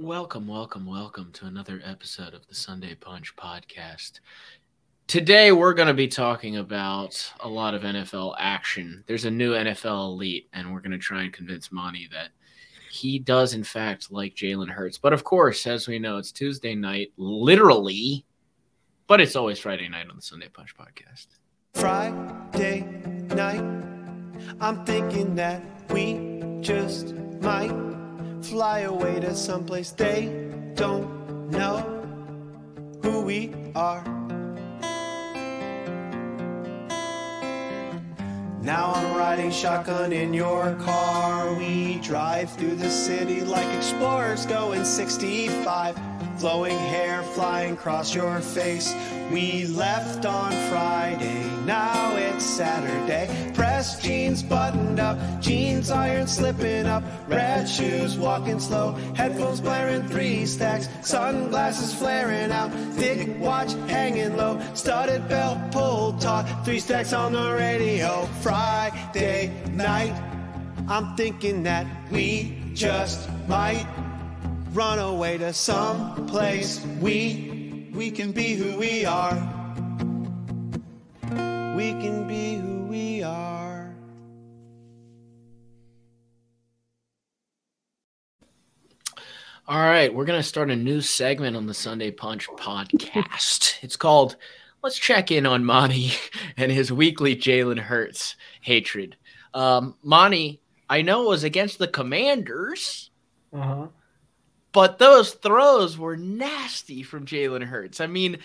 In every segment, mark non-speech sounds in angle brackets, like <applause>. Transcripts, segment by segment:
Welcome, welcome, welcome to another episode of the Sunday Punch podcast. Today, we're going to be talking about a lot of NFL action. There's a new NFL elite, and we're going to try and convince Monty that he does, in fact, like Jalen Hurts. But of course, as we know, it's Tuesday night, literally, but it's always Friday night on the Sunday Punch podcast. Friday night, I'm thinking that we just might fly away to someplace they don't know who we are. Now I'm riding shotgun in your car. We drive through the city like explorers going 65. Flowing hair flying across your face. We left on Friday, now it's Saturday. Pressed jeans buttoned up, jeans iron slipping up. Red shoes walking slow, headphones blaring three stacks. Sunglasses flaring out, thick watch hanging low. Studded belt pulled taut, three stacks on the radio. Friday night, I'm thinking that we just might run away to some place we we can be who we are we can be who we are All right, we're going to start a new segment on the Sunday Punch podcast. <laughs> It's called Let's Check In on Monty <laughs> and his weekly Jalen Hurts hatred. Um, Monty, I know it was against the Commanders, Uh-huh. But those throws were nasty from Jalen Hurts. I mean,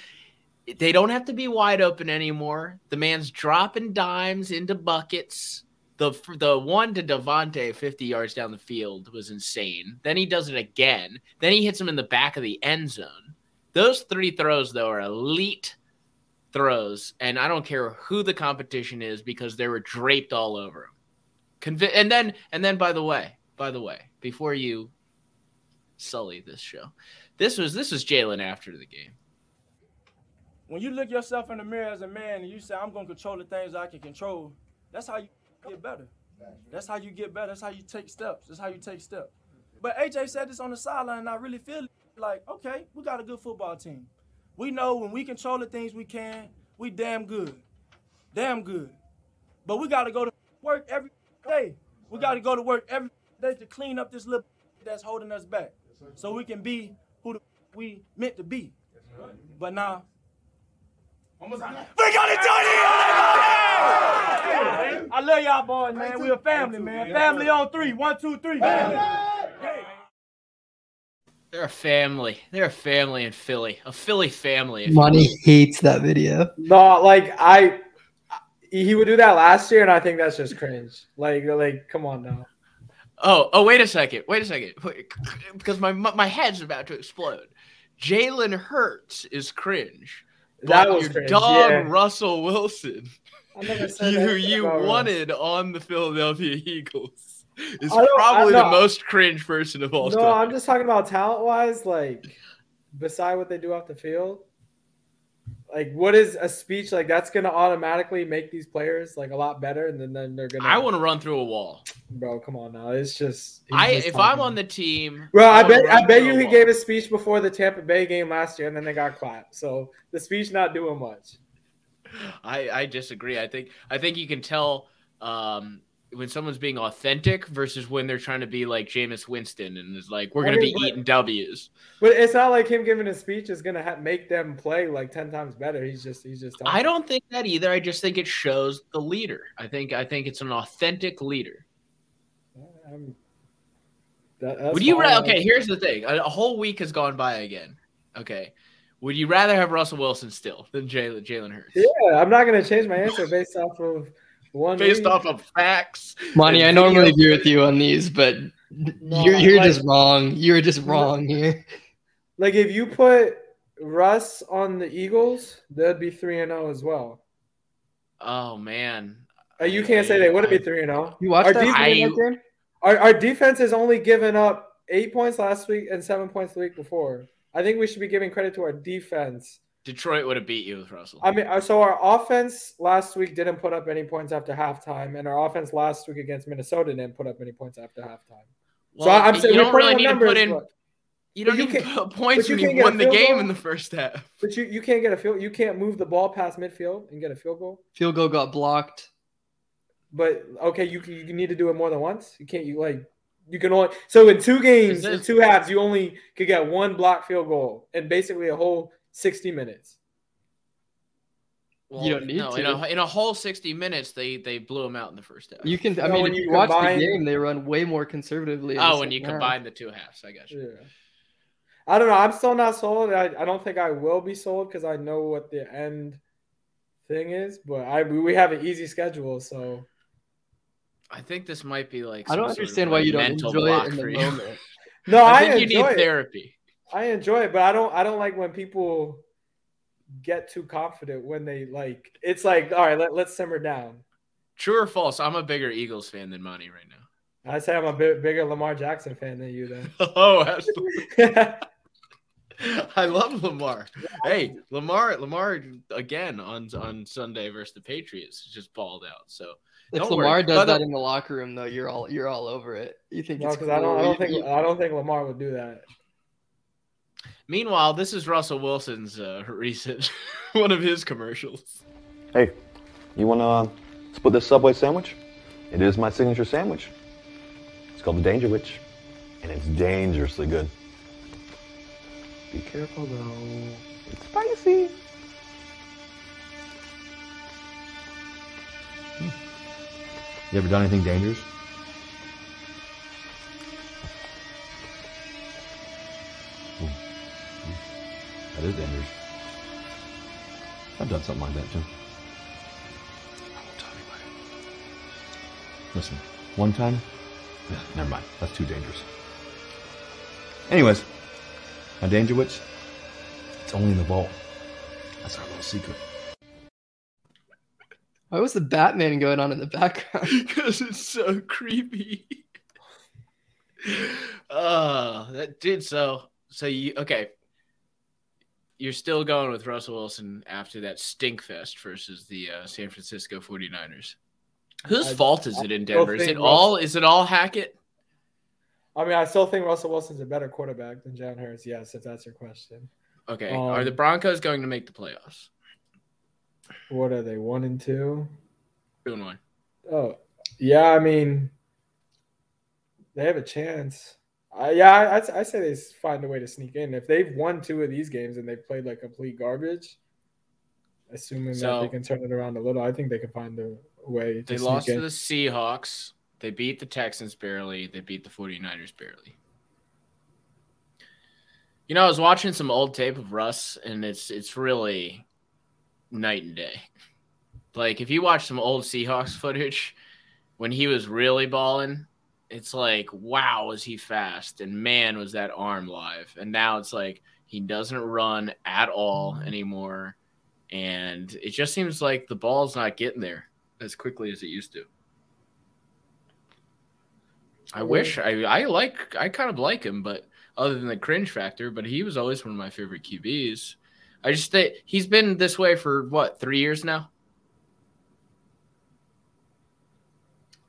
they don't have to be wide open anymore. The man's dropping dimes into buckets. The the one to DeVonta 50 yards down the field was insane. Then he does it again. Then he hits him in the back of the end zone. Those three throws though are elite throws, and I don't care who the competition is because they were draped all over him. Convi- and then and then by the way, by the way, before you sully this show, this was this was Jalen after the game. when you look yourself in the mirror as a man and you say, I'm gonna control the things I can control, that's how you get better. That's how you get better. That's how you take steps. That's how you take steps. But AJ said this on the sideline, and I really feel like, okay, we got a good football team. We know when we control the things we can, we damn good. Damn good. But we gotta go to work every day. We gotta go to work every day to clean up this little that's holding us back. So we can be who we meant to be. But now we got it done here! I love y'all boys, man. We a family, man. Family on three. One, two, three. They're a family. They're a family in Philly. A Philly family. if you Money hates that video. No, like I, he would do that last year, and I think that's just cringe. Like, like, come on now. Oh, oh, wait a second. Wait a second. Wait, because my my head's about to explode. Jalen Hurts is cringe. That but was your cringe, dog yeah. Russell Wilson, I who anything you about Russ. wanted on the Philadelphia Eagles, is probably I- the most cringe person of all No, time. I'm just talking about talent wise. Like, beside what they do off the field, like, what is a speech like that's gonna automatically make these players like a lot better, and then then they're gonna. I want to run through a wall. bro. Come on now, it's just. I just if talking. I'm on the team, Bro, I bet I bet you he wall. gave a speech before the Tampa Bay game last year, and then they got clapped. So the speech not doing much. I, I disagree. I think I think you can tell um, when someone's being authentic versus when they're trying to be like Jameis Winston and is like, we're gonna be but- eating W's. But it's not like him giving a speech is gonna ha- make them play like ten times better. He's just he's just. I don't think that either. I just think it shows the leader. I think I think it's an authentic leader. I'm- that- that's Would you ra- okay? Here's the thing: a, a whole week has gone by again. Okay, would you rather have Russell Wilson still than Jalen Jalen Hurts? Yeah, I'm not gonna change my answer based off of one. Based off of facts. Money, I normally agree with you on these, but No, you're you're like- just wrong. You're just wrong here. Like if you put Russ on the Eagles, they'd be three and zero as well. Oh man, Uh, you can't say they wouldn't be three and zero. You watched Our that defense, video game? our, our defense has only given up eight points last week and seven points the week before. I think we should be giving credit to our defense. Detroit would have beat you with Russell. I mean, uh, so our offense last week didn't put up any points after halftime, and our offense last week against Minnesota didn't put up any points after halftime. Well, so I'm saying you don't really up need to put in. but- You don't you need can't- points you when you can't get won the game goal. in the first half. But you, you can't get a field. You can't move the ball past midfield and get a field goal. Field goal got blocked. But okay, you can- you need to do it more than once. You can't. You like you can only so in two games Is in two halves you only could get one block field goal and basically a whole sixty minutes. Well, You don't need no, to. In a, in a whole 60 minutes, they they blew them out in the first half. You can. I No, mean, when if you you watch combine- the game, they run way more conservatively. oh, when you half. combine the two halves, I got you. Yeah. I don't know. I'm still not sold. I, I don't think I will be sold because I know what the end thing is. But I we we have an easy schedule, so I think this might be like. I don't some sort understand like, why you don't enjoy it in the moment. no, <laughs> I I, think you enjoy need it. therapy. I enjoy it, but I don't I don't like when people get too confident when they like it's like all right, let, let's simmer down. True or false? I'm a bigger Eagles fan than Money right now. I say I'm a bit bigger Lamar Jackson fan than you then. <laughs> Oh, absolutely. <laughs> I love Lamar. Hey, Lamar, Lamar again on on Sunday versus the Patriots just balled out. So If Don't Lamar worry. does By the- uh, that in the locker room, though, you're all you're all over it. You think no, it's because I don't I don't think I don't think Lamar would do that. Meanwhile, this is Russell Wilson's uh, <laughs> recent one of his commercials. Hey, you want to split this Subway sandwich? It is my signature sandwich. It's called the Dangerwich, and it's dangerously good. Be careful though. It's spicy. Hmm. You ever done anything dangerous? That is dangerous. I've done something like that too. I won't tell anybody. Listen, one time, yeah, <laughs> never mind. That's too dangerous. Anyways, my Dangerwich, it's only in the vault. That's our little secret. Why was the Batman going on in the background? <laughs> because it's so creepy. uh <laughs> that dude so so you okay you're still going with russell wilson after that stink fest versus the uh, san francisco 49ers whose I- fault is it in denver is it all is it all hackett I mean, I still think Russell Wilson's a better quarterback than Jalen Hurts. Yes, if that's your question. okay Um, are the broncos going to make the playoffs What are they? One and two. two and one Oh, yeah. I mean, they have a chance. I yeah, I, I say they find a way to sneak in. If they've won two of these games and they've played like complete garbage, assuming that they can turn it around a little, I think they can find a way to they sneak lost in. to the seahawks they beat the texans barely they beat the 49ers barely You know, I was watching some old tape of Russ, and it's it's really night and day. Like if you watch some old Seahawks footage when he was really balling, it's like wow, was he fast, and man, was that arm live. And now it's like he doesn't run at all mm-hmm. anymore, and it just seems like the ball's not getting there as quickly as it used to. I wish I I like I kind of like him, but other than the cringe factor, but he was always one of my favorite QBs. I just think he's been this way for what three years now.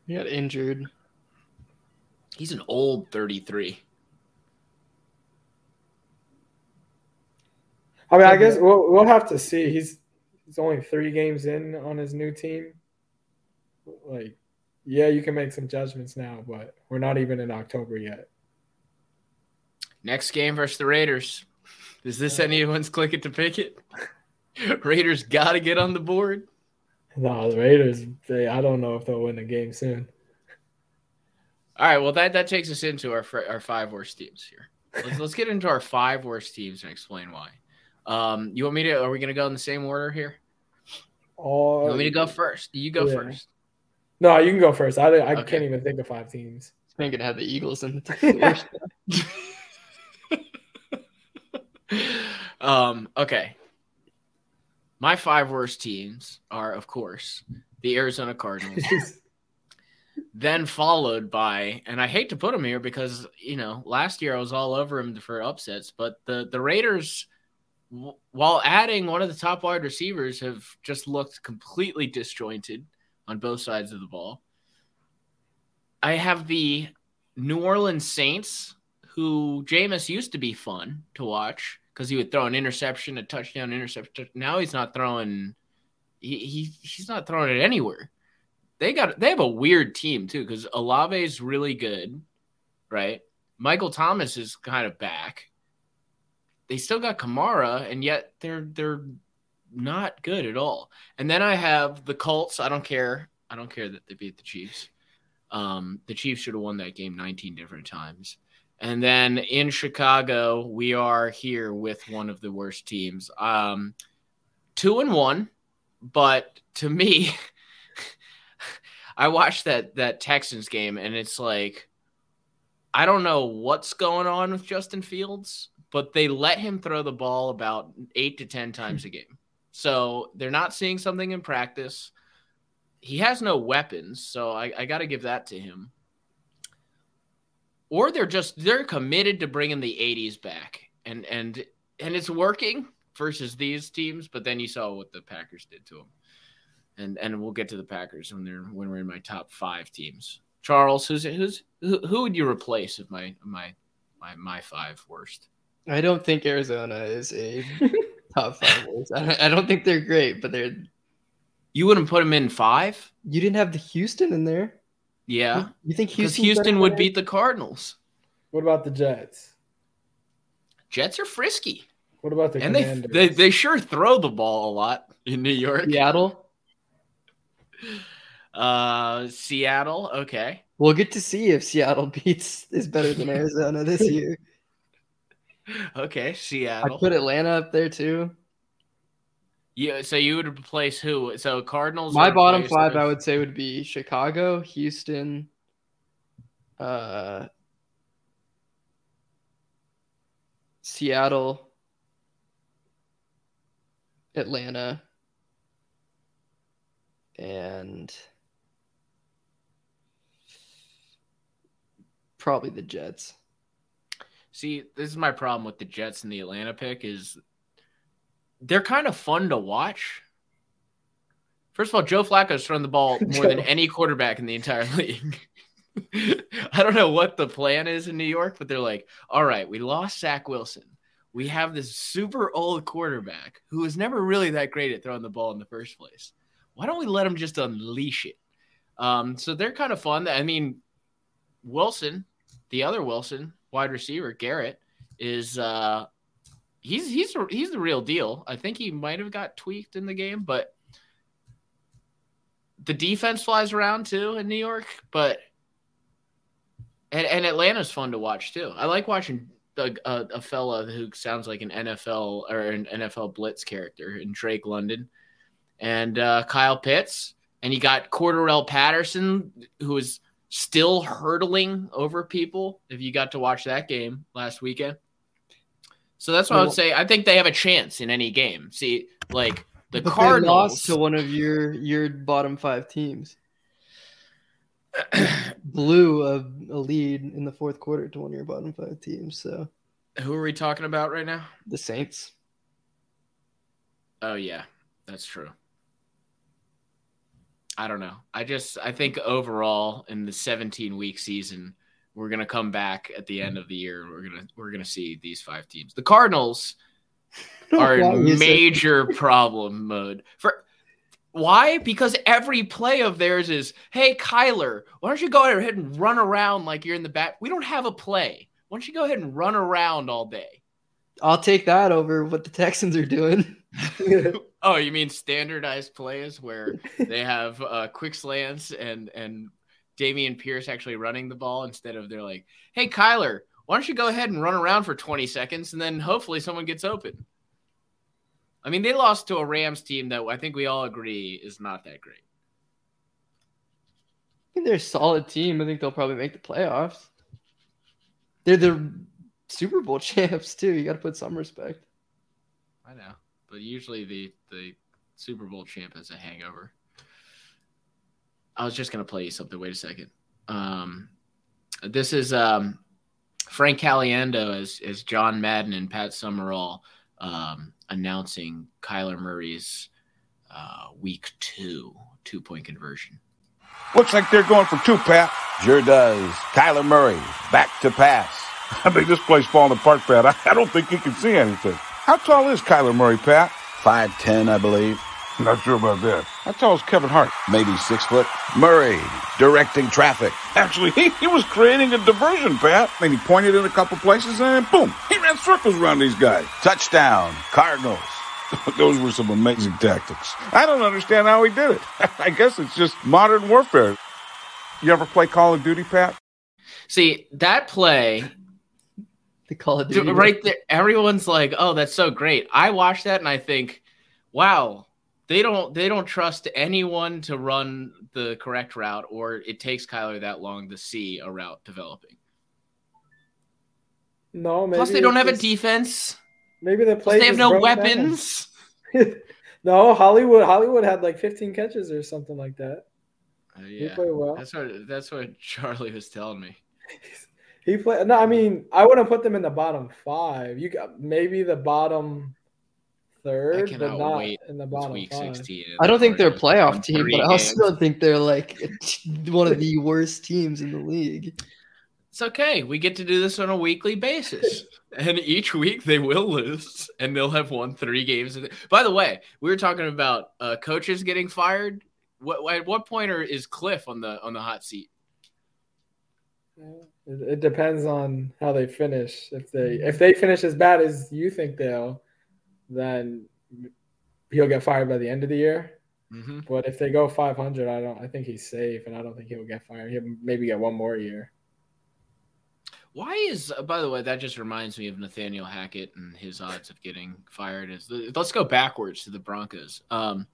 He got injured. He's an old thirty-three. I mean, I guess we'll we'll have to see. He's he's only three games in on his new team. Like, yeah, you can make some judgments now, but we're not even in October yet. Next game versus the Raiders. Is this anyone's click it to pick it? <laughs> Raiders got to get on the board. No, the Raiders. They, I don't know if they'll win the game soon. All right, well that that takes us into our our five worst teams here. Let's let's get into our five worst teams and explain why. Um, you want me to? Are we going to go in the same order here? All You want me to go first? You go Yeah. first. No, you can go first. I, I Okay. can't even think of five teams. Ain't gonna have the Eagles in the <laughs> worst. <laughs> um, okay. My five worst teams are, of course, the Arizona Cardinals, <laughs> then followed by, and I hate to put him here because you know last year I was all over him for upsets, but the the Raiders, while adding one of the top wide receivers, have just looked completely disjointed on both sides of the ball. I have the New Orleans Saints, who Jameis used to be fun to watch because he would throw an interception, a touchdown, interception. Now he's not throwing. He, he he's not throwing it anywhere. They got they have a weird team too because Olave is really good, right? Michael Thomas is kind of back. They still got Kamara, and yet they're they're not good at all. And then I have the Colts. I don't care. I don't care that they beat the Chiefs. Um, the Chiefs should have won that game 19 different times. And then in Chicago, we are here with one of the worst teams. Um, two and one, but to me, <laughs> I watched that that Texans game, and it's like I don't know what's going on with Justin Fields, but they let him throw the ball about eight to ten times a hmm. game. So they're not seeing something in practice. He has no weapons, so I, I got to give that to him. Or they're just they're committed to bringing the '80s back, and and and it's working versus these teams. But then you saw what the Packers did to them, and and we'll get to the Packers when they're when we're in my top five teams. Charles, who's who's who, who would you replace if my my my my five worst? I don't think Arizona is a <laughs> top five worst. I don't, I don't think they're great, but they're. You wouldn't put them in five? You didn't have the Houston in there. Yeah, You think because Houston? Houston would beat the Cardinals. What about the Jets? Jets are frisky, What about the and they, they they sure throw the ball a lot in New York. Seattle. Uh, Seattle. Okay. We'll get to see if Seattle <laughs> beats is better than Arizona this <laughs> year. Okay, Seattle. I put Atlanta up there too. yeah, so you would replace who? So Cardinals. My bottom five, with- I would say, would be Chicago, Houston, uh, Seattle, Atlanta, and probably the Jets. See, this is my problem with the Jets and the Atlanta pick is they're kind of fun to watch. First of all, Joe Flacco's thrown the ball <laughs> more than any quarterback in the entire <laughs> league. <laughs> I don't know what the plan is in New York, but they're like, all right, we lost Zach Wilson. We have this super old quarterback who was never really that great at throwing the ball in the first place. Why don't we let him just unleash it? Um, so they're kind of fun. I mean, Wilson, the other Wilson, wide receiver, Garrett, is uh he's he's he's the real deal. I think he might have got tweaked in the game, but the defense flies around too in New York, but and, and Atlanta's fun to watch too. I like watching a, a, a fella who sounds like an NFL or an NFL blitz character in Drake London and uh, Kyle Pitts, and you got Cordarrelle Patterson who is still hurtling over people. If you got to watch that game last weekend, so that's what I would say. I think they have a chance in any game. See, like the Cardinals lost to one of your your bottom five teams. <clears throat> Blew a, a lead in the fourth quarter to one of your bottom five teams. So Who are we talking about right now? the Saints. Oh yeah, that's true. I don't know. I just I think overall in the 17 week season, we're gonna come back at the end of the year. We're gonna we're gonna see these five teams. The Cardinals <laughs> are in major problem mode. For why? Because every play of theirs is, hey Kyler, why don't you go ahead and run around like you're in the back? We don't have a play. Why don't you go ahead and run around all day? I'll take that over what the Texans are doing. <laughs> Oh, you mean standardized plays where they have uh, quick slants and and Dameon Pierce actually running the ball instead of they're like, hey Kyler, why don't you go ahead and run around for 20 seconds and then hopefully someone gets open. I mean, they lost to a Rams team that I think we all agree is not that great. I think they're a solid team. I think they'll probably make the playoffs. They're the Super Bowl <laughs> champs too. You got to put some respect. I know, but usually the the Super Bowl champ has a hangover. I was just gonna play you something. Wait a second. Um, this is um, Frank Caliendo as as John Madden and Pat Summerall um, announcing Kyler Murray's uh, week two two point conversion. Looks like they're going for two, Pat. Sure does. Kyler Murray back to pass. <laughs> I think this place falling apart, Pat. I, I don't think he can see anything. How tall is Kyler Murray, Pat? 5'10, I believe. Not sure about that. How tall is Kevin Hart? Maybe six foot. Murray, directing traffic. Actually, <laughs> he, he was creating a diversion, Pat. And he pointed in a couple places and boom, he ran circles around these guys. Touchdown, Cardinals. <laughs> Those were some amazing tactics. I don't understand how he did it. I guess it's just modern warfare. You ever play Call of Duty, Pat? See, that play The Call of Duty. right there, everyone's like, "Oh, that's so great." I watch that and I think, "Wow, they don't they don't trust anyone to run the correct route, or it takes Kyler that long to see a route developing." No, maybe Plus, they don't it's have a defense. Maybe the play they have no weapons. <laughs> no, Hollywood. Hollywood had like 15 catches or something like that. Uh, He yeah, played well. that's what that's what Charlie was telling me. <laughs> He played. No, I mean, I wouldn't put them in the bottom five. You got maybe the bottom I third, but not wait. in the bottom week five. 16. I don't think they're a playoff team, three but I also games. don't think they're like <laughs> one of the worst teams in the league. It's okay. We get to do this on a weekly basis. <laughs> and each week they will lose and they'll have won three games. By the way, we were talking about uh, coaches getting fired. What at what point are, is Kliff on the on the hot seat? It, it depends on how they finish. If they if they finish as bad as you think they'll, then he'll get fired by the end of the year. Mm-hmm. But if they go 500, I don't. I think he's safe, and I don't think he'll get fired. He'll maybe get one more year. Why is by the way that just reminds me of Nathaniel Hackett and his odds of getting fired. Is let's go backwards to the Broncos. Um,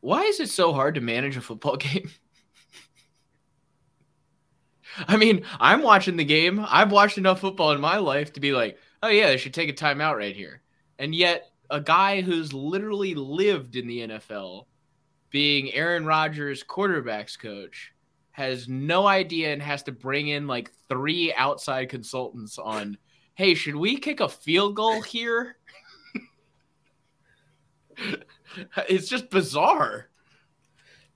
why is it so hard to manage a football <laughs> game? <laughs> I mean, I'm watching the game. I've watched enough football in my life to be like, oh yeah, they should take a timeout right here. And yet, a guy who's literally lived in the NFL, being Aaron Rodgers' quarterbacks coach, has no idea and has to bring in like three outside consultants on, hey, should we kick a field goal here? <laughs> it's just bizarre.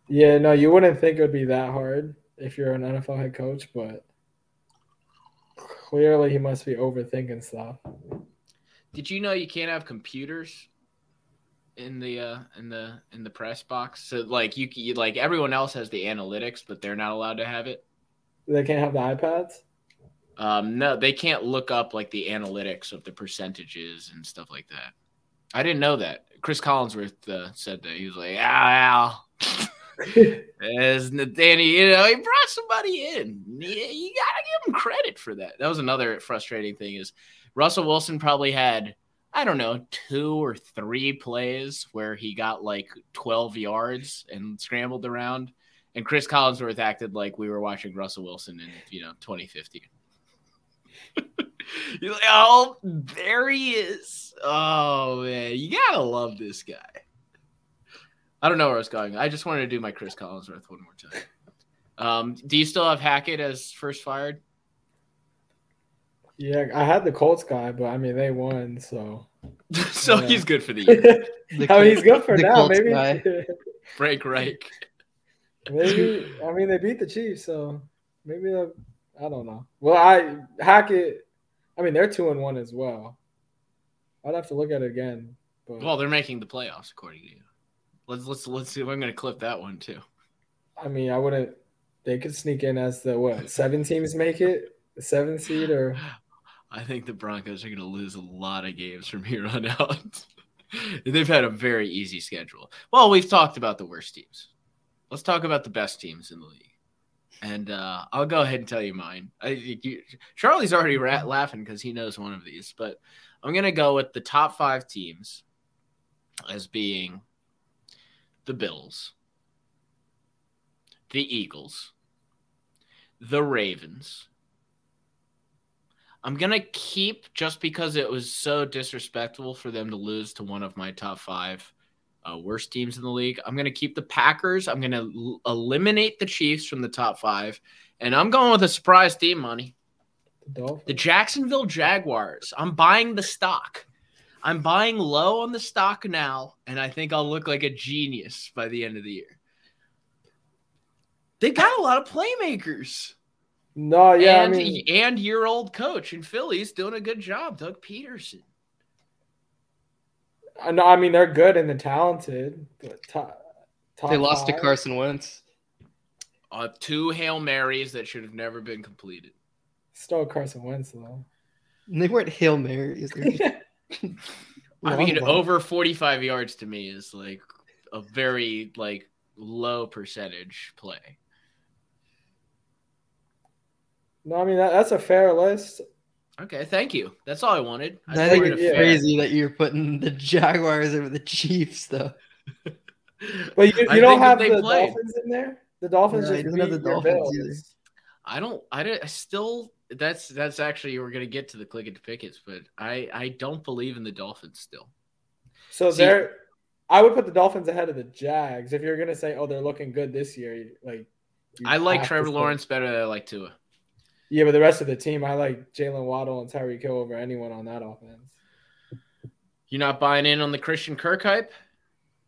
Yeah, no, you wouldn't think it would be that hard if you're an NFL head coach, but clearly he must be overthinking stuff. Did you know you can't have computers in the uh in the in the press box? So like you, you like everyone else has the analytics, but they're not allowed to have it. They can't have the iPads. Um, no, they can't look up like the analytics of the percentages and stuff like that. I didn't know that. Chris Collinsworth uh, said that he was like, "Al, Al." <laughs> As Danny, you know, he brought somebody in. You, gotta give him credit for that. That was another frustrating thing. Is Russell Wilson probably had I don't know two or three plays where he got like twelve yards and scrambled around, and Chris Collinsworth acted like we were watching Russell Wilson in you know 2015. <laughs> You're like, oh, there he is. Oh man, you gotta love this guy. I don't know where I was going. I just wanted to do my Chris Collinsworth one more time. Um, do you still have Hackett as first fired? Yeah, I had the Colts guy, but I mean they won, so <laughs> so Yeah. he's good for the <laughs> year. The I mean he's good for now. Colts Maybe, guy. <laughs> Frank Reich. maybe. I mean they beat the Chiefs, so maybe I don't know. Well, I Hackett. I mean they're two and one as well. I'd have to look at it again. But Well, they're making the playoffs according to you. Let's let's let's see. I'm going to clip that one too. I mean I wouldn't. They could sneak in as the what seven teams make it, the seven seed or <sighs> I think the Broncos are going to lose a lot of games from here on out. <laughs> They've had a very easy schedule. Well, we've talked about the worst teams. Let's talk about the best teams in the league. And uh, I'll go ahead and tell you mine. I, you, Charlie's already ra- laughing because he knows one of these, but I'm going to go with the top five teams as being the Bills, the Eagles, the Ravens. I'm going to keep just because it was so disrespectful for them to lose to one of my top five uh, worst teams in the league. I'm going to keep the Packers. I'm going to l- eliminate the Chiefs from the top five. And I'm going with a surprise team, money. the The Jacksonville Jaguars. I'm buying the stock. I'm buying low on the stock now, and I think I'll look like a genius by the end of the year. They got a lot of playmakers. No, yeah, and I mean, and your old coach in Philly's doing a good job, Doug Pederson. I know. I mean, they're good and they're talented. But top, top They lost to. Carson Wentz. Uh, two hail marys that should have never been completed. Still Carson Wentz though. And they weren't hail marys. They were just <laughs> I mean, balls. over forty-five yards to me is like a very like low percentage play. No, I mean that, that's a fair list. Okay, thank you. That's all I wanted. I I think it's a fair- crazy that you're putting the Jaguars over the Chiefs, though. <laughs> But you, you don't have the played- Dolphins in there. The Dolphins No, just doesn't have beat the Dolphins Bills. I don't. I, don't, I still. That's that's actually we're gonna get to the click it to pickets, but I I don't believe in the Dolphins still. So See- they're. I would put the Dolphins ahead of the Jags. If you're gonna say, "Oh, they're looking good this year," like I like Trevor Lawrence better than I like Tua. Yeah, but the rest of the team, I like Jaylen Waddle and Tyreek Hill over anyone on that offense. You're not buying in on the Christian Kirk hype?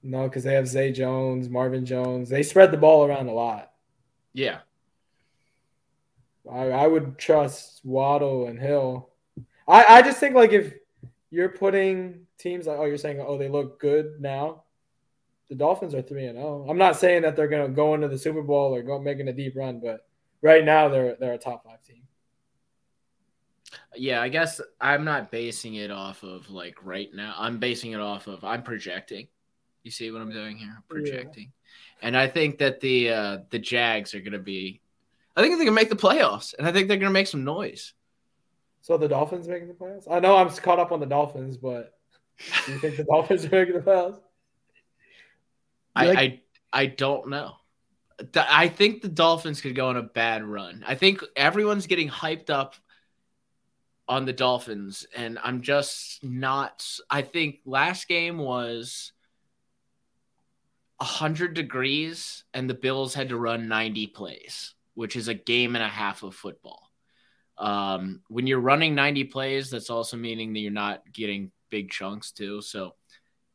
No, because they have Zay Jones, Marvin Jones. They spread the ball around a lot. Yeah. I, I would trust Waddle and Hill. I, I just think like if you're putting teams like oh you're saying oh they look good now, the Dolphins are three and zero. I'm not saying that they're gonna go into the Super Bowl or go making a deep run, but right now they're they're a top five team. Yeah, I guess I'm not basing it off of like right now. I'm basing it off of I'm projecting. You see what I'm doing here? Projecting. And I think that the uh the Jags are gonna be I think they're gonna make the playoffs and I think they're gonna make some noise. So the Dolphins making the playoffs. I know I'm caught up on the Dolphins, but do you think the <laughs> Dolphins are making the playoffs? I, like- I I don't know. I think the Dolphins could go on a bad run. I think everyone's getting hyped up on the Dolphins, and I'm just not. I think last game was hundred degrees, and the Bills had to run 90 plays, which is a game and a half of football. Um, when you're running 90 plays, that's also meaning that you're not getting big chunks too. So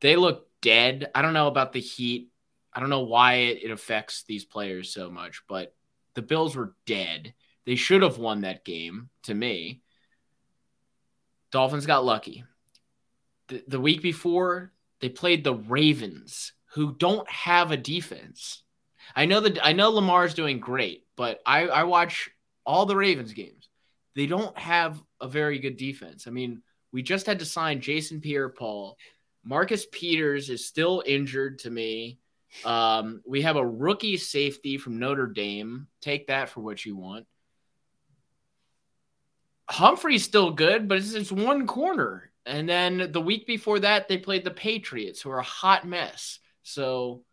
they look dead. I don't know about the Heat. I don't know why it, it affects these players so much, but the Bills were dead. They should have won that game to me. Dolphins got lucky. The, the week before, they played the Ravens, who don't have a defense. I know that I know Lamar's doing great, but I, I watch all the Ravens games. They don't have a very good defense. I mean, we just had to sign Jason Pierre-Paul. Marcus Peters is still injured to me. Um, we have a rookie safety from Notre Dame. Take that for what you want. Humphrey's still good, but it's just one corner. And then the week before that, they played the Patriots, who are a hot mess. So,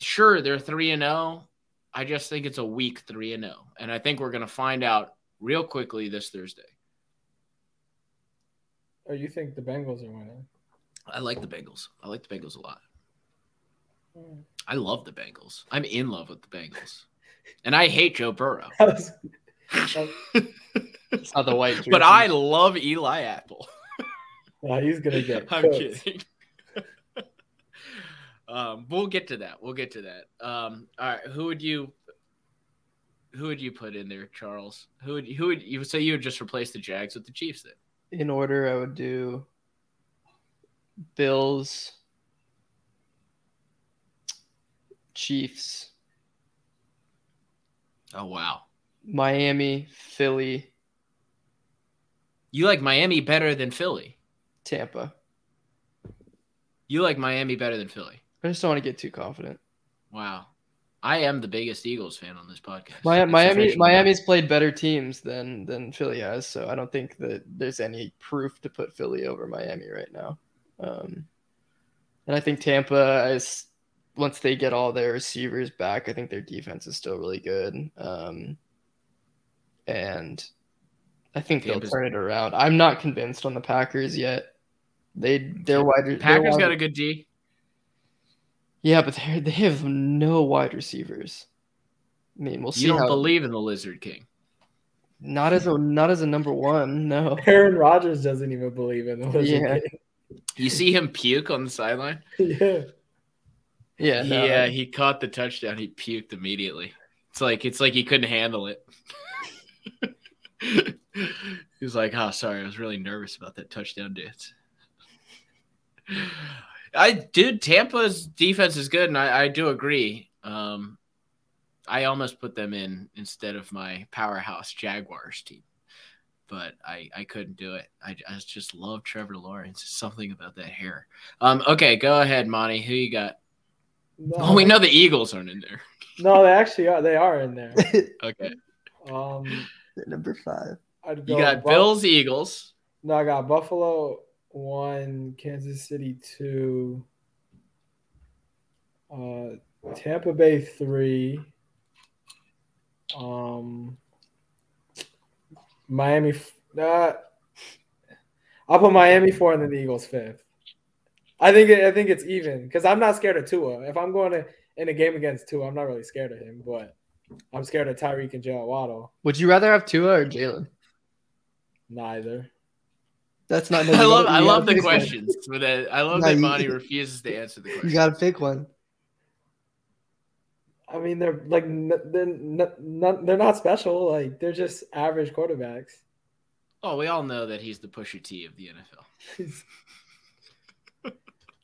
sure, they're 3 and 0. I just think it's a weak 3 and 0. And I think we're going to find out real quickly this Thursday. Or you think the Bengals are winning? I like the Bengals. I like the Bengals a lot. Hmm. I love the Bengals. I'm in love with the Bengals. And I hate Joe Burrow. <laughs> It's <laughs> not the white jersey. But I love Eli Apple. Nah, he's gonna get. <laughs> I'm cooked. kidding. Um, we'll get to that. We'll get to that. Um, all right, who would you who would you put in there, Charles? Who would who would you say you would just replace the Jags with the Chiefs then? in order, I would do Bills, Chiefs, Oh wow. Miami, Philly, You like Miami better than Philly. Tampa. You like Miami better than Philly. I just don't want to get too confident. Wow. I am the biggest Eagles fan on this podcast. Mi- Miami, official. Miami's played better teams than than Philly has, so I don't think that there's any proof to put Philly over Miami right now. Um, and I think Tampa is once they get all their receivers back, I think their defense is still really good. Um, and I think they'll turn it around. I'm not convinced on the Packers yet. They they're wide. they're Packers wide- got a good D. yeah, but they they have no wide receivers. I mean, we'll see. You don't how, believe in the Lizard King. not as a not as a number one. No. <laughs> Aaron Rodgers doesn't even believe in the Lizard Yeah. You see him puke on the sideline? King. <laughs> yeah. Yeah, He no, uh, he caught the touchdown. He puked immediately. It's like it's like he couldn't handle it. <laughs> he was like, "Oh, sorry, I was really nervous about that touchdown dance." I dude, Tampa's defense is good, and I, I do agree. Um, I almost put them in instead of my powerhouse Jaguars team, but I I couldn't do it. I, I just love Trevor Lawrence. Something about that hair. Um, okay, go ahead, Monty. Who you got? No, Oh, we know the Eagles aren't in there. no, they actually are. They are in there. <laughs> Okay, Um, Number five. I'd go you got Bu- Bills, Eagles. No, I got Buffalo one, Kansas City two, uh, Tampa Bay three, um, Miami. Uh, I'll put Miami four and then the Eagles fifth. I think it, I think it's even because I'm not scared of Tua. If I'm going to in a game against Tua, I'm not really scared of him, but I'm scared of Tyreek and Jaylen Waddle. Would you rather have Tua or Jalen? Neither. That's not. I love I gotta love the pick one. questions. But uh, I love No, that you- Monty refuses to answer the question. You got to pick one. I mean, they're like they're n- n- they're not special. Like they're just average quarterbacks. Oh, we all know that he's the Pusha T of the NFL. <laughs>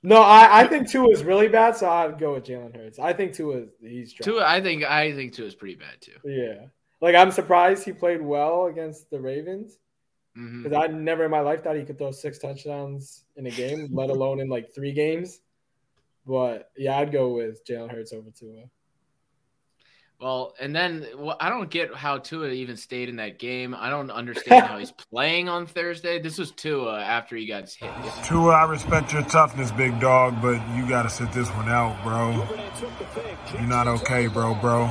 No, I, I think Tua is really bad, so I'd go with Jalen Hurts. I think Tua is he's trash. Tua, I think I think Tua is pretty bad too. Yeah, like I'm surprised he played well against the Ravens Because I never in my life thought he could throw six touchdowns in a game, <laughs> let alone in like three games. But yeah, I'd go with Jalen Hurts over Tua. Well, and then well, I don't get how Tua even stayed in that game. I don't understand how he's <laughs> playing on Thursday. This was Tua after he got hit. Tua, I respect your toughness, big dog, but you gotta sit this one out, bro. You're not okay, bro, bro.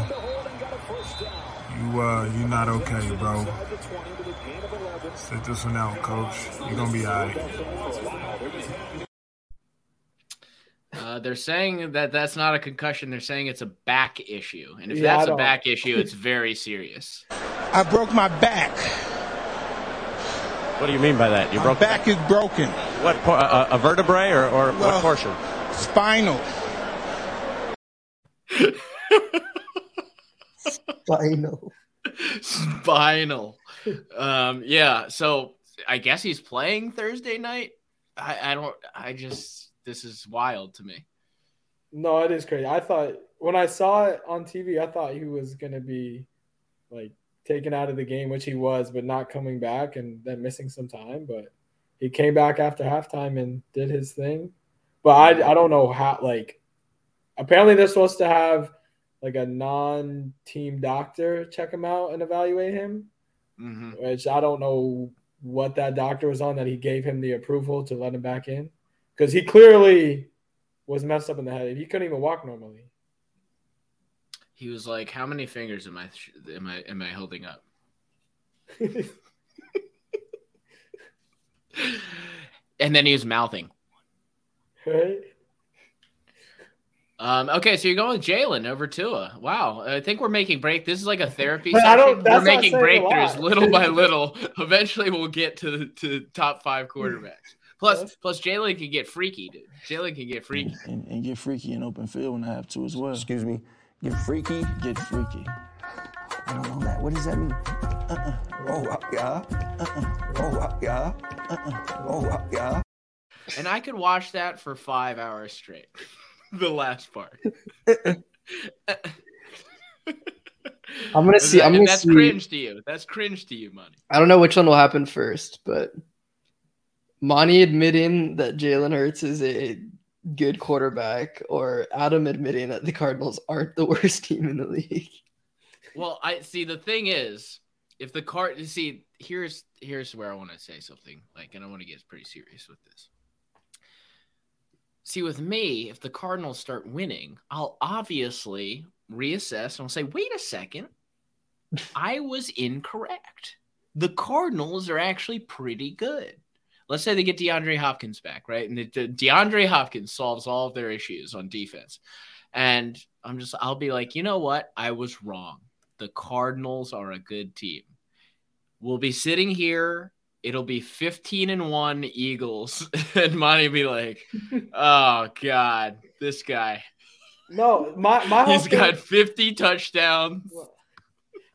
You uh, you're not okay, bro. Sit this one out, coach. You're gonna be alright. Uh, they're saying that that's not a concussion. They're saying it's a back issue, and if Yeah, that's a back issue, it's very serious. I broke my back. What do you mean by that? You My broke back is broken. what? A, a vertebrae or, or what portion? Spinal. <laughs> spinal. Spinal. Um, yeah. So I guess he's playing Thursday night. I, I don't. I just this is wild to me. No, it is crazy. I thought when I saw it on TV, I thought he was gonna be like taken out of the game, which he was, but not coming back and then missing some time. But he came back after halftime and did his thing. But I I don't know how like apparently they're supposed to have like a non-team doctor check him out and evaluate him, hmm which I don't know what that doctor was on that he gave him the approval to let him back in because he clearly was messed up in the head. He couldn't even walk normally. He was like, "How many fingers am I am I am I holding up?" <laughs> and then he was mouthing. right? Um, okay, so you're going with Jalen over Tua. Wow, I think we're making break. This is like a therapy <laughs> But I session. don't- We're making saying a breakthroughs <laughs> little by little. Eventually, we'll get to to top five quarterbacks. Plus, Yes. plus Jalen can get freaky, dude. Jalen can get freaky. and, and get freaky in open field when I have to as well. Excuse me. Get freaky. Get freaky. I don't know that. What does that mean? Uh-uh. Oh, uh, yeah. Oh, uh, yeah. Oh, uh, yeah. And I could watch that for five hours straight. <laughs> the last part. <laughs> <laughs> I'm gonna see. I'm gonna that's see. cringe to you. That's cringe to you, money. I don't know which one will happen first, but Monty admitting that Jalen Hurts is a good quarterback, or Adam admitting that the Cardinals aren't the <laughs> worst team in the league. Well, I see. The thing is, if the card, you see, here's here's where I want to say something. Like, and I want to get pretty serious with this. See, with me, if the Cardinals start winning, I'll obviously reassess and I'll say, wait a second, I was incorrect. The Cardinals are actually pretty good. Let's say they get DeAndre Hopkins back, right? And the, the- DeAndre Hopkins solves all of their issues on defense. And I'm just, I'll be like, you know what? I was wrong. The Cardinals are a good team. We'll be sitting here. It'll be 15 and 1 Eagles. <laughs> and Monty be like, oh, God, this guy. No, my my He's thing- got 50 touchdowns.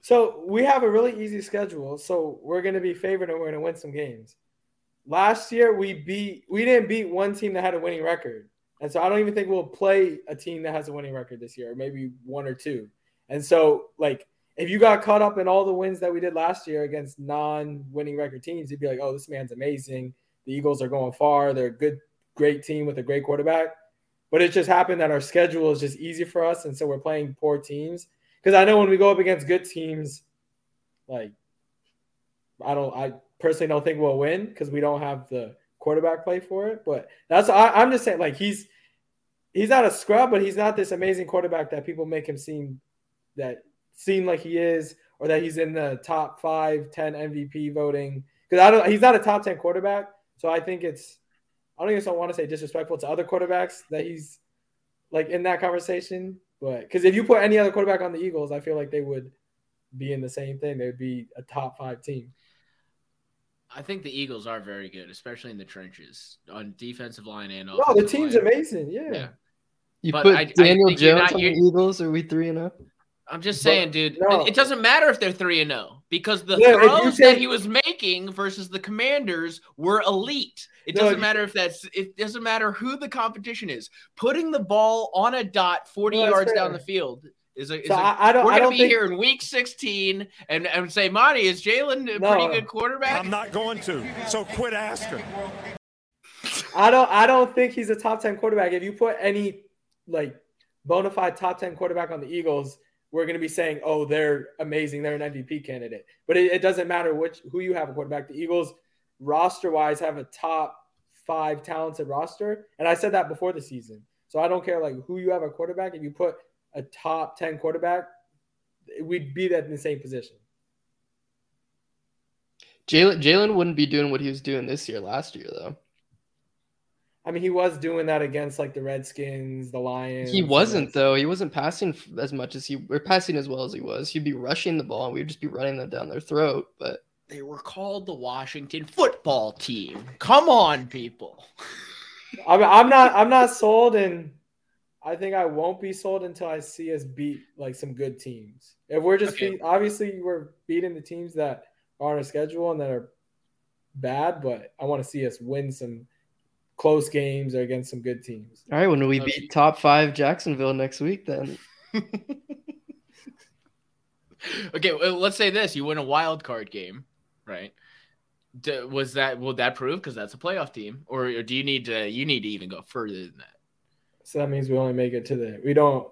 So we have a really easy schedule. So we're going to be favored and we're going to win some games. Last year we beat we didn't beat one team that had a winning record. And so I don't even think we'll play a team that has a winning record this year, maybe one or two. And so like if you got caught up in all the wins that we did last year against non-winning record teams, you'd be like, "Oh, this man's amazing. The Eagles are going far. They're a good great team with a great quarterback." But it just happened that our schedule is just easy for us and so we're playing poor teams because I know when we go up against good teams, like I don't, I personally don't think we'll win because we don't have the quarterback play for it. But that's I, I'm just saying, like he's he's not a scrub, but he's not this amazing quarterback that people make him seem that seem like he is, or that he's in the top five, 10 MVP voting. Because I don't, he's not a top 10 quarterback. So I think it's, I don't even want to say disrespectful to other quarterbacks that he's like in that conversation. But because if you put any other quarterback on the Eagles, I feel like they would be in the same thing. They would be a top five team. I think the Eagles are very good, especially in the trenches on defensive line and No, the team's line. amazing. Yeah. Yeah. You But put I- I Daniel think you're Jones not- on the Eagles. Are we three and up? I'm just But- saying, dude. no. It, it doesn't matter if they're three and zero because the Yeah, throws take- that he was making versus the Commanders were elite. It No, doesn't you- matter if that's. It doesn't matter who the competition is. Putting the ball on a dot, 40 No, that's yards down the field. Is a, is So a- I- I don't- we're gonna don't be think- here in week 16 and, and say, Monty, is Jalen a No. pretty good quarterback? I'm not going to. So quit asking. I don't I don't think he's a top 10 quarterback. If you put any like bona fide top 10 quarterback on the Eagles, we're going to be saying, oh, they're amazing. They're an MVP candidate. But it, it doesn't matter which who you have a quarterback. The Eagles, roster wise, have a top five talented roster. And I said that before the season. So I don't care like who you have a quarterback. If you put a top 10 quarterback, we'd be that in the same position. Jalen Jalen wouldn't be doing what he was doing this year last year though. I mean, he was doing that against like the Redskins, the Lions. He wasn't though. He wasn't passing as much as he or passing as well as he was. He'd be rushing the ball and we'd just be running them down their throat. But They were called the Washington football team. Come on, people. I'm, I'm not I'm not sold and I think I won't be sold until I see us beat like some good teams. If we're just Okay. beat, obviously we're beating the teams that are on our schedule and that are bad, but I want to see us win some close games or against some good teams. all right, when we Okay. beat top five Jacksonville next week, then <laughs> Okay, well, let's say this: you win a wild card game, right? D- was that will that prove because that's a playoff team, or, or do you need to you need to even go further than that? So that means we only make it to the we don't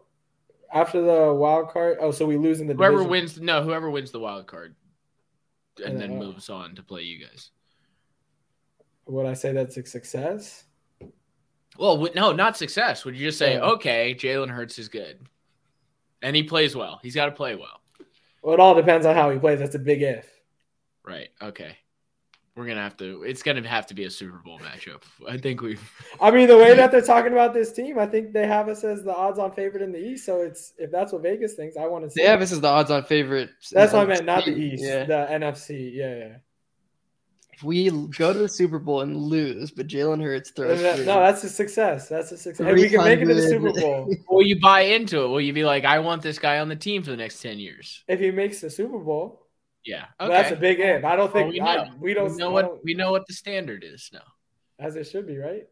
after the wild card. Oh, so we lose in the Whoever division. wins, no, whoever wins the wild card, and then Uh, moves on to play you guys. Would I say that's a success? Well, w- no, not success. Would you just say, Yeah. okay, Jalen Hurts is good, and he plays well. He's got to play well, Well, it all depends on how he plays. That's a big if. right? Okay, we're gonna have to. It's gonna have to be a Super Bowl matchup. I think we. <laughs> I mean, the way that they're talking about this team, I think they have us as the odds-on favorite in the East. So it's if that's what Vegas thinks, I want to see. they have us as the odds on favorite. That's what I meant, not the East, Yeah. the NFC. Yeah, yeah. If we go to the Super Bowl and lose, but Jalen Hurts throws No, for that's a success. That's a success. If we can make it to the Super Bowl. <laughs> Will you buy into it? Will you be like, I want this guy on the team for the next ten years? If he makes the Super Bowl, Yeah, but that's a big if. I don't Well, think we I- know. we don't we know what don't- we know what the standard is now. as it should be, right?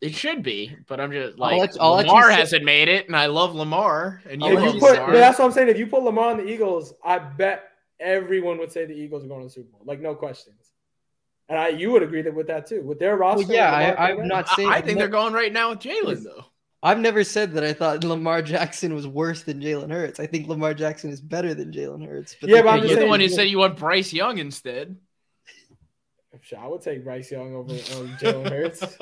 It should be, but I'm just I'll like let- I'll Lamar say- hasn't made it, and I love Lamar, and you I'll If let love you you put, Lamar. that's what I'm saying. If you put Lamar on the Eagles, I bet everyone would say the Eagles are going to the Super Bowl, like no questions. And I, you would agree that with that too, with their roster. Well, yeah, I, I'm quarterback? not saying. I think they're going right now with Jalen though. I've never said that I thought Lamar Jackson was worse than Jalen Hurts. I think Lamar Jackson is better than Jalen Hurts. Yeah, but I'm You're the one who said you want Bryce Young instead. I would take Bryce Young over um, Jalen Hurts. <laughs>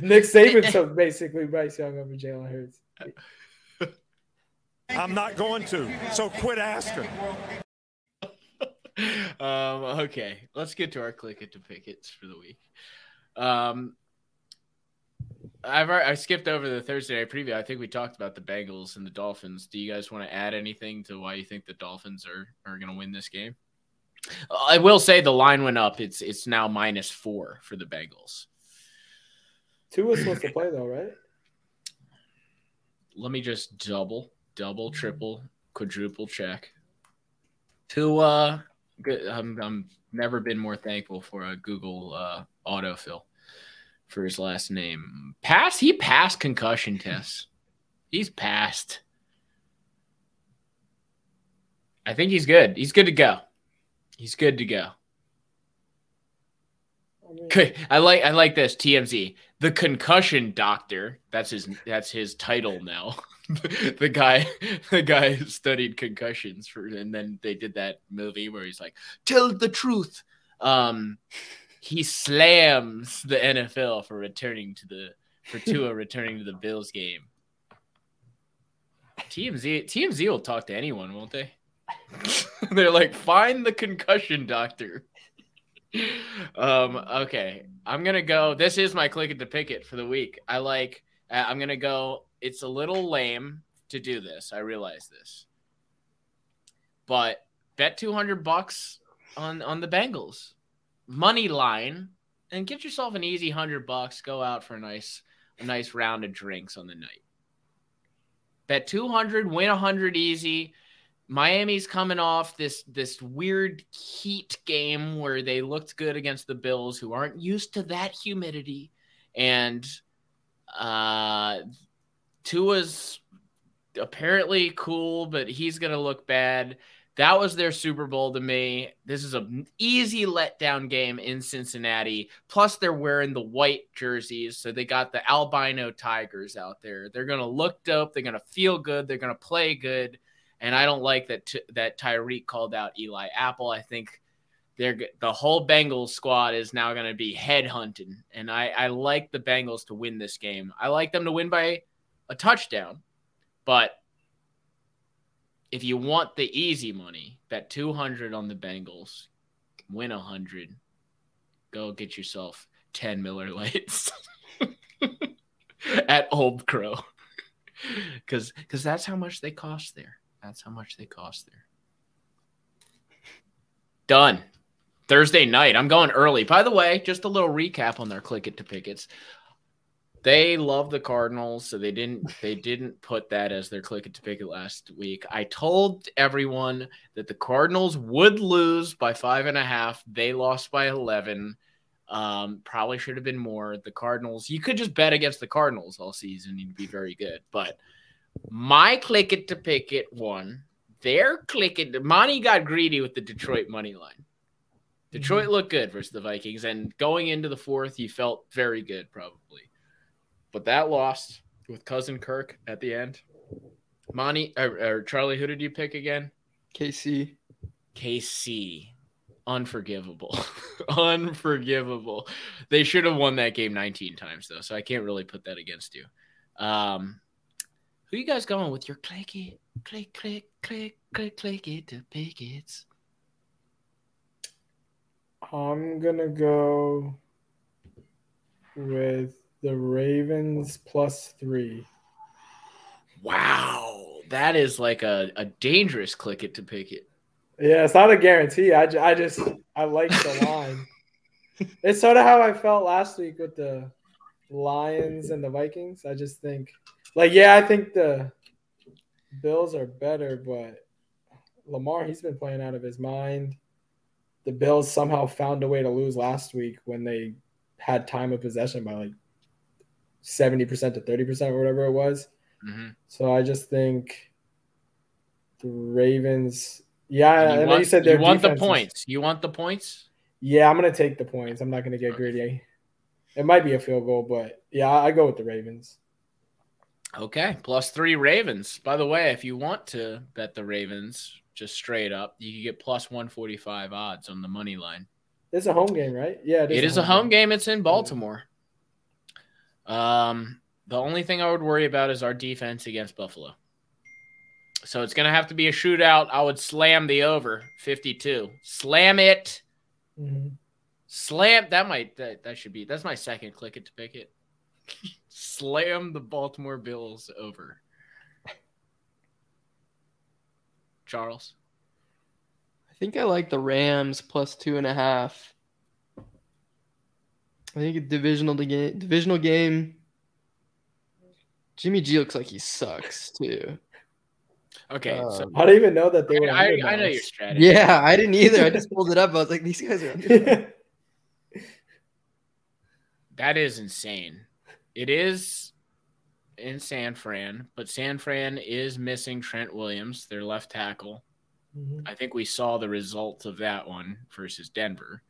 Nick Saban took basically Bryce Young over Jalen Hurts. I'm not going to. So quit asking. Um, okay, let's get to our click it to pickets for the week. Um, I've I skipped over the Thursday night preview. I think we talked about the Bengals and the Dolphins. Do you guys want to add anything to why you think the Dolphins are are going to win this game? I will say the line went up. It's it's now minus four for the Bengals. Tua was supposed to play though, right? Let me just double, double, triple, quadruple check. Tua, good. I'm I'm never been more thankful for a Google uh, autofill for his last name. Pass. He passed concussion tests. He's passed. I think he's good. He's good to go. He's good to go. Okay, I like I like this TMZ. The concussion doctor. That's his that's his title now. <laughs> the guy <laughs> the guy who studied concussions for and then they did that movie where he's like, "Tell the truth." Um he slams the NFL for returning to the for Tua <laughs> returning to the Bills game. TMZ TMZ will talk to anyone, won't they? They're like, find the concussion doctor. Um, okay. I'm gonna go. This is my click it to pick it for the week. I like uh, I'm gonna go. It's a little lame to do this. I realize this. But bet 200 bucks on on the Bengals. Money line and get yourself an easy 100 bucks. Go out for a nice a nice round of drinks on the night. Bet 200, win 100 easy. Miami's coming off this this weird heat game where they looked good against the Bills, who aren't used to that humidity, and uh, Tua's apparently cool, but he's gonna look bad. That was their Super Bowl to me. This is an easy letdown game in Cincinnati. Plus, they're wearing the white jerseys, so they got the albino tigers out there. They're gonna look dope. They're gonna feel good. They're gonna play good. And I don't like that t- that Tyreek called out Eli Apple. I think they're the whole Bengals squad is now going to be head hunting, and I I like the Bengals to win this game. I like them to win by a touchdown, but if you want the easy money, bet 200 on the Bengals, win 100. Go get yourself 10 Miller Lites <laughs> at Old Crow. <laughs> Cuz cuz that's how much they cost there. That's how much they cost there. Done. Thursday night. I'm going early. By the way, just a little recap on their click it to pickets. They love the Cardinals, so they didn't they didn't put that as their click it to pick it last week. I told everyone that the Cardinals would lose by five and a half. They lost by eleven. Um, probably should have been more. The Cardinals, you could just bet against the Cardinals all season and be very good. But my click it to pick it one. Their click it. Monty got greedy with the Detroit money line. Detroit looked good versus the Vikings, and going into the fourth, you felt very good probably. But that lost with cousin Kirk at the end. Monty or, or Charlie, who did you pick again? KC. KC. Unforgivable. <laughs> Unforgivable. They should have won that game 19 times though, so I can't really put that against you. Um, who you guys going with your clicky, click, click, click, click, click it to pickets? I'm gonna go with the Ravens plus three. Wow, that is like a, a dangerous click it to pick it. Yeah, it's not a guarantee. I, I just I like the line. <laughs> it's sort of how I felt last week with the Lions and the Vikings. I just think, like, yeah, I think the Bills are better, but Lamar he's been playing out of his mind. The Bills somehow found a way to lose last week when they had time of possession by like seventy percent to thirty percent or whatever it was. Mm-hmm. So I just think the Ravens. Yeah, And I you want, you said you want the points. You want the points? Yeah, I'm gonna take the points. I'm not gonna get greedy. It might be a field goal, but yeah, I I go with the Ravens. Okay, plus three Ravens. By the way, if you want to bet the Ravens just straight up, you can get plus 145 odds on the money line. It's a home game, right? Yeah, It is a home game. It's in Baltimore. Um, the only thing I would worry about is our defense against Buffalo. So it's going to have to be a shootout. I would slam the over 52. Slam it. Mhm. Slam. That might, that, that should be, that's my second click it to pick it. <laughs> Slam the Baltimore Bills over. Charles. I think I like the Rams plus two and a half. I think a divisional game. Divisional game. Jimmy G looks like he sucks too. Okay, so Um, I didn't even know that they were. I, I know underdogs. your strategy. Yeah, I didn't either. I just pulled it up. I was like, these guys are. <laughs> That is insane. It is in San Fran, but San Fran is missing Trent Williams, their left tackle. Mhm. I think we saw the results of that one versus Denver.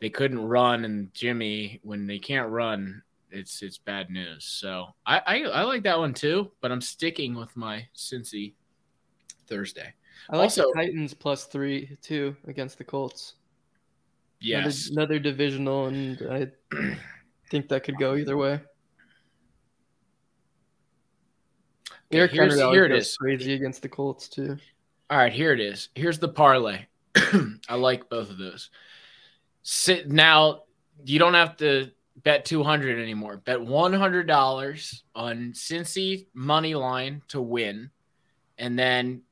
They couldn't run, and Jimmy, when they can't run, it's it's bad news. So I I, I like that one too, but I'm sticking with my Cincy Thursday. I like Also- the Titans plus three too against the Colts. Yes, Another, another divisional, and I think that could go either way. Okay, Eric here it is. crazy against the Colts too. All right, here it is. Here's the parlay. <clears throat> I like both of those. Sit now. You don't have to bet 200 anymore. Bet $100 on Cincy money line to win, and then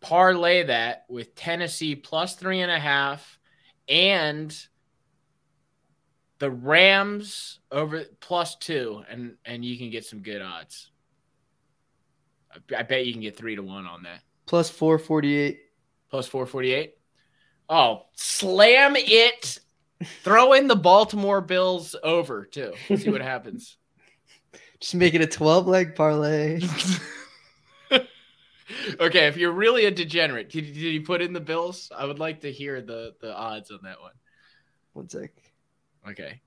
parlay that with Tennessee plus three and a half and the Rams over plus two, and and you can get some good odds. I- I bet you can get three to one on that. Plus four forty eight. Plus 448. Oh, slam it. Throw in the Baltimore Bills over too. See what happens. <laughs> Just make it a twelve leg parlay. <laughs> okay, if you're really a degenerate, did, did you put in the Bills? I would like to hear the the odds on that one. One sec. Okay.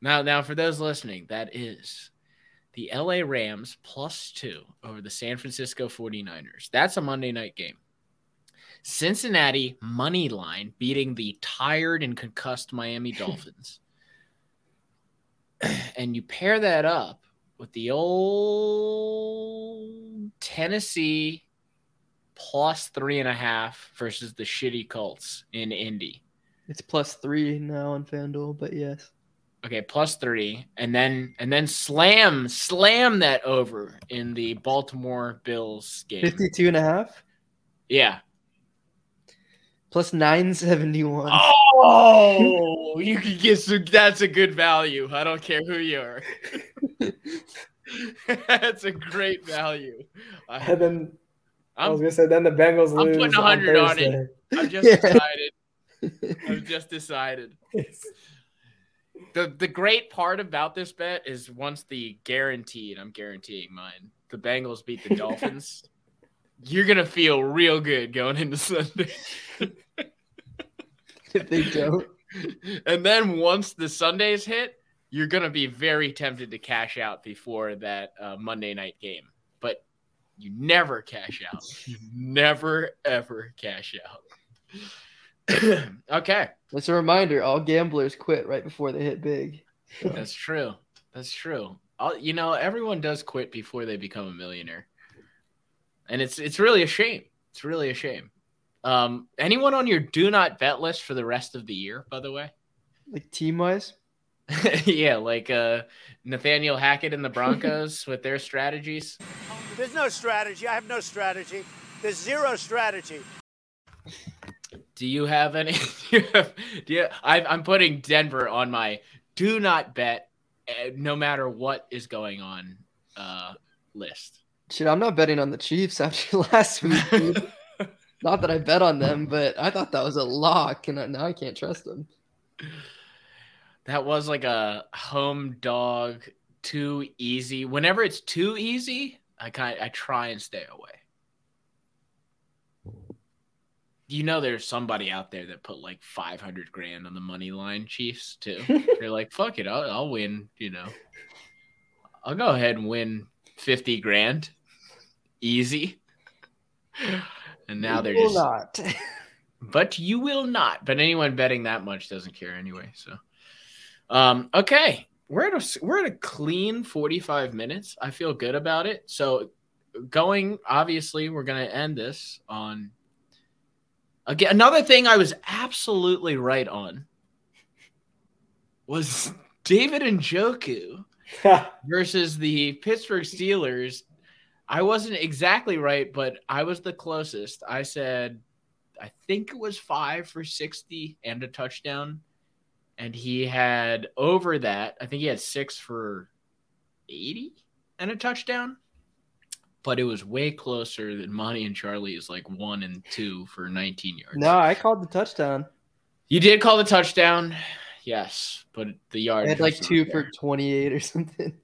Now, now for those listening, that is the LA Rams plus two over the San Francisco 49ers. That's a Monday night game. Cincinnati money line beating the tired and concussed Miami <laughs> Dolphins. <clears throat> and you pair that up with the old Tennessee plus three and a half versus the shitty Colts in Indy. It's plus three now on FanDuel, but yes. Okay, plus three, and then and then slam slam that over in the Baltimore Bills game. 52 and a half Yeah. plus 971. Oh, you can get some. That's a good value. I don't care who you are. <laughs> that's a great value. I, And then I was I'm, gonna say, then the Bengals I'm lose. putting on 100 on it. I've just <laughs> Yeah. decided. <laughs> I've just decided. The the great part about this bet is once the guaranteed, I'm guaranteeing mine. The Bengals beat the <laughs> Dolphins. you're gonna feel real good going into Sunday. <laughs> if they don't. and then once the Sundays hit, you're gonna be very tempted to cash out before that uh, Monday night game. But you never cash out. You never ever cash out. <clears throat> okay. That's a reminder. All gamblers quit right before they hit big. So, That's true. That's true. I'll, you know, everyone does quit before they become a millionaire, and it's it's really a shame. It's really a shame. Um, anyone on your do not bet list for the rest of the year? By the way, like team wise, <laughs> yeah, like uh, Nathaniel Hackett and the Broncos <laughs> with their strategies. There's no strategy. I have no strategy. There's zero strategy. Do you have any? <laughs> Do you have? Do you, I, I'm putting Denver on my do not bet, uh, no matter what is going on uh, list. shit, I'm not betting on the Chiefs after <laughs> last week. <laughs> not that I bet on them, but I thought that was a lock, and now I can't trust them. That was like a home dog too easy. Whenever it's too easy, I kind I try and stay away. You know, there's somebody out there that put like 500 grand on the money line Chiefs too. <laughs> They're like, fuck it, I'll, I'll win. You know, I'll go ahead and win 50 grand, easy. And now they're Will just not. <laughs> but you will not. But anyone betting that much doesn't care anyway. So, um, okay, we're at a we're at a clean forty five minutes. I feel good about it. So, going obviously, we're gonna end this on again. Another thing I was absolutely right on was David Njoku <laughs> versus the Pittsburgh Steelers. I wasn't exactly right, but I was the closest. I said, I think it was five for 60 and a touchdown. And he had over that, I think he had six for 80 and a touchdown. But it was way closer than Monty and Charlie is like one and two for 19 yards. No, I called the touchdown. You did call the touchdown, yes, but the yard had like two for 28 or something.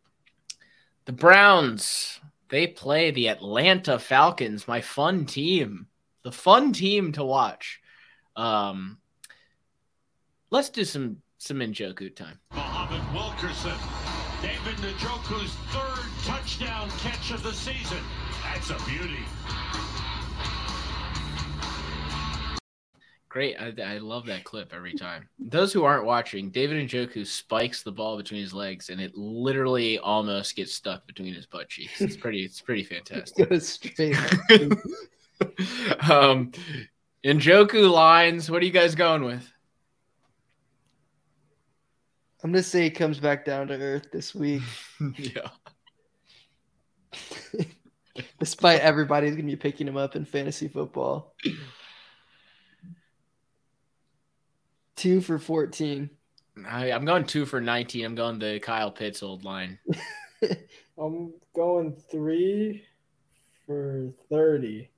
the Browns. They play the Atlanta Falcons, my fun team, the fun team to watch. Um, let's do some some Njoku time. Muhammad Wilkerson. David Njoku's third touchdown catch of the season. That's a beauty. Great. I, I love that clip every time. Those who aren't watching, David Njoku spikes the ball between his legs and it literally almost gets stuck between his butt cheeks. It's pretty it's pretty fantastic. <laughs> Goes straight. <laughs> um Njoku lines, what are you guys going with? I'm gonna say he comes back down to earth this week. <laughs> yeah. <laughs> Despite everybody's gonna be picking him up in fantasy football. Two for 14. I, I'm going two for 19. I'm going the Kyle Pitts old line. <laughs> I'm going three for 30.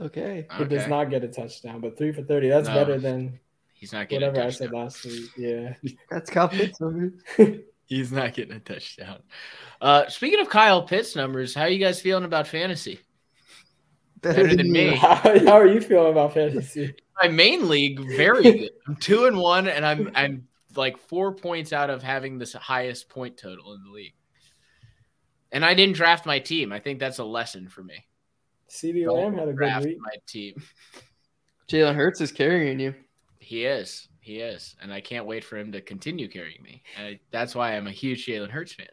Okay. He does not get a touchdown, but three for 30. That's No. better than He's not getting whatever I said last week. Yeah. That's Kyle Pitts over. <laughs> He's not getting a touchdown. Uh, speaking of Kyle Pitts numbers, how are you guys feeling about fantasy? Better than me. <laughs> How, how are you feeling about fantasy? My main league, very good. I'm two and one, and I'm I'm like four points out of having this highest point total in the league. And I didn't draft my team. I think that's a lesson for me. CeeDee Lamb had a good draft week. my team. Jalen Hurts is carrying you. He is. He is. And I can't wait for him to continue carrying me. I, that's why I'm a huge Jalen Hurts fan.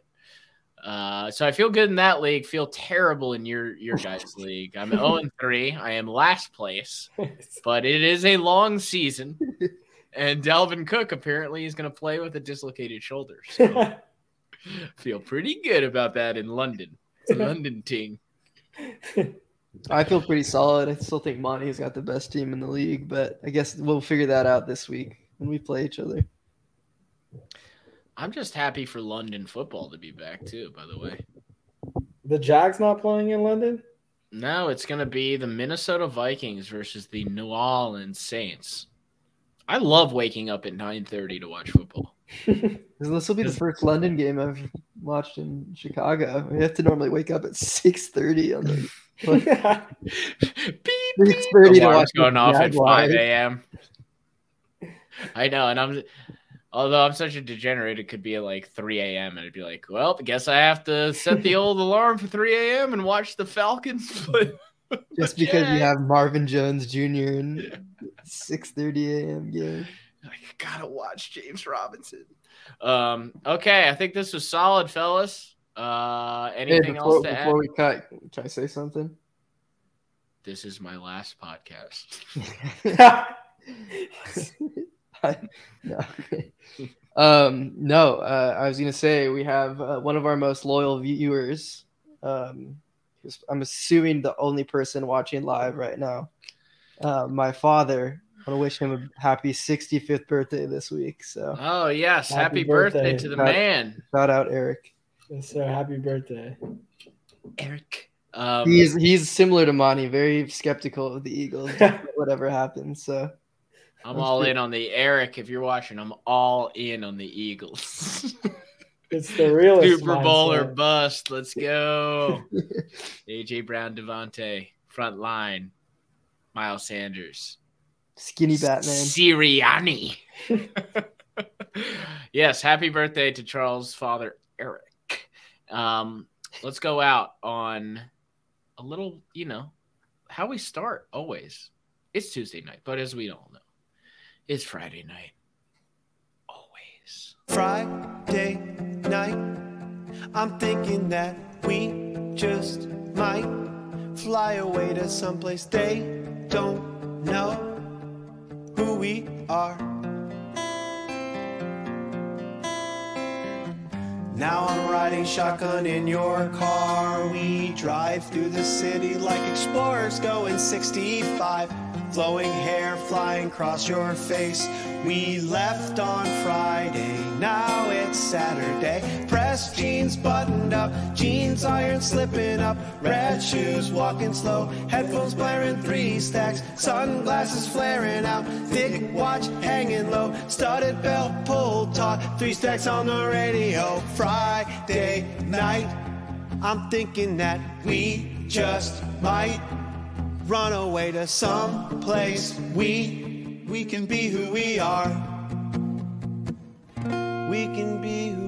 Uh, so I feel good in that league. Feel terrible in your your guys' <laughs> league. I'm 0 and 3. I am last place, <laughs> but it is a long season. And Dalvin Cook apparently is going to play with a dislocated shoulder. So <laughs> feel pretty good about that in London. It's a London team. I feel pretty solid. I still think Monty's got the best team in the league, but I guess we'll figure that out this week when we play each other. I'm just happy for London football to be back too. By the way. The Jags not playing in London? No, it's going to be the Minnesota Vikings versus the New Orleans Saints. I love waking up at 9:30 to watch football. <laughs> This will be the first London game I've watched in Chicago. We have to normally wake up at six thirty on the <laughs> <laughs> six thirty to watch Alarms the going off at 5 a.m. I know, and I'm although I'm such a degenerate, it could be at like 3 a.m. and I'd be like, well, I guess I have to set the old <laughs> alarm for 3 a.m. and watch the Falcons. <laughs> Just because you have Marvin Jones Jr. in six thirty a.m. game. I gotta watch James Robinson. Um, okay, I think this was solid, fellas. Uh, Hey, anything before, else to add? before we cut, can I say something? This is my last podcast. <laughs> <laughs> no. um, no, uh, I was gonna say we have uh, one of our most loyal viewers. Um, I'm assuming the only person watching live right now. Uh, my father. I want to wish him a happy 65th birthday this week. So, Oh yes, happy, Happy birthday. birthday. to the Shout- man, shout out Eric. Yes, sir. Happy birthday. Eric. Um, He's he's similar to Monty, very skeptical of the Eagles, <laughs> whatever happens. So, I'm all in on the Eric. If you're watching, I'm all in on the Eagles. <laughs> It's the real Super Bowl or bust. Let's go. <laughs> AJ Brown, DeVonta, front line. Miles Sanders, skinny Batman. Sirianni. <laughs> yes, happy birthday to Charles' father, Eric. Um, let's go out on a little, you know, how we start always. It's Tuesday night, but as we all know, it's Friday night. Always. Friday night. I'm thinking that we just might fly away to someplace they don't know who we are. Now I'm riding shotgun in your car. We drive through the city like explorers going 65. Flowing hair flying across your face. We left on Friday, now it's Saturday. Pressed jeans buttoned up, jeans iron slipping up, red shoes walking slow, headphones blaring three stacks, sunglasses flaring out, thick watch hanging low, studded belt pulled taut, three stacks on the radio. Friday night, I'm thinking that we just might run away to some place. We we can be who we are. We can be who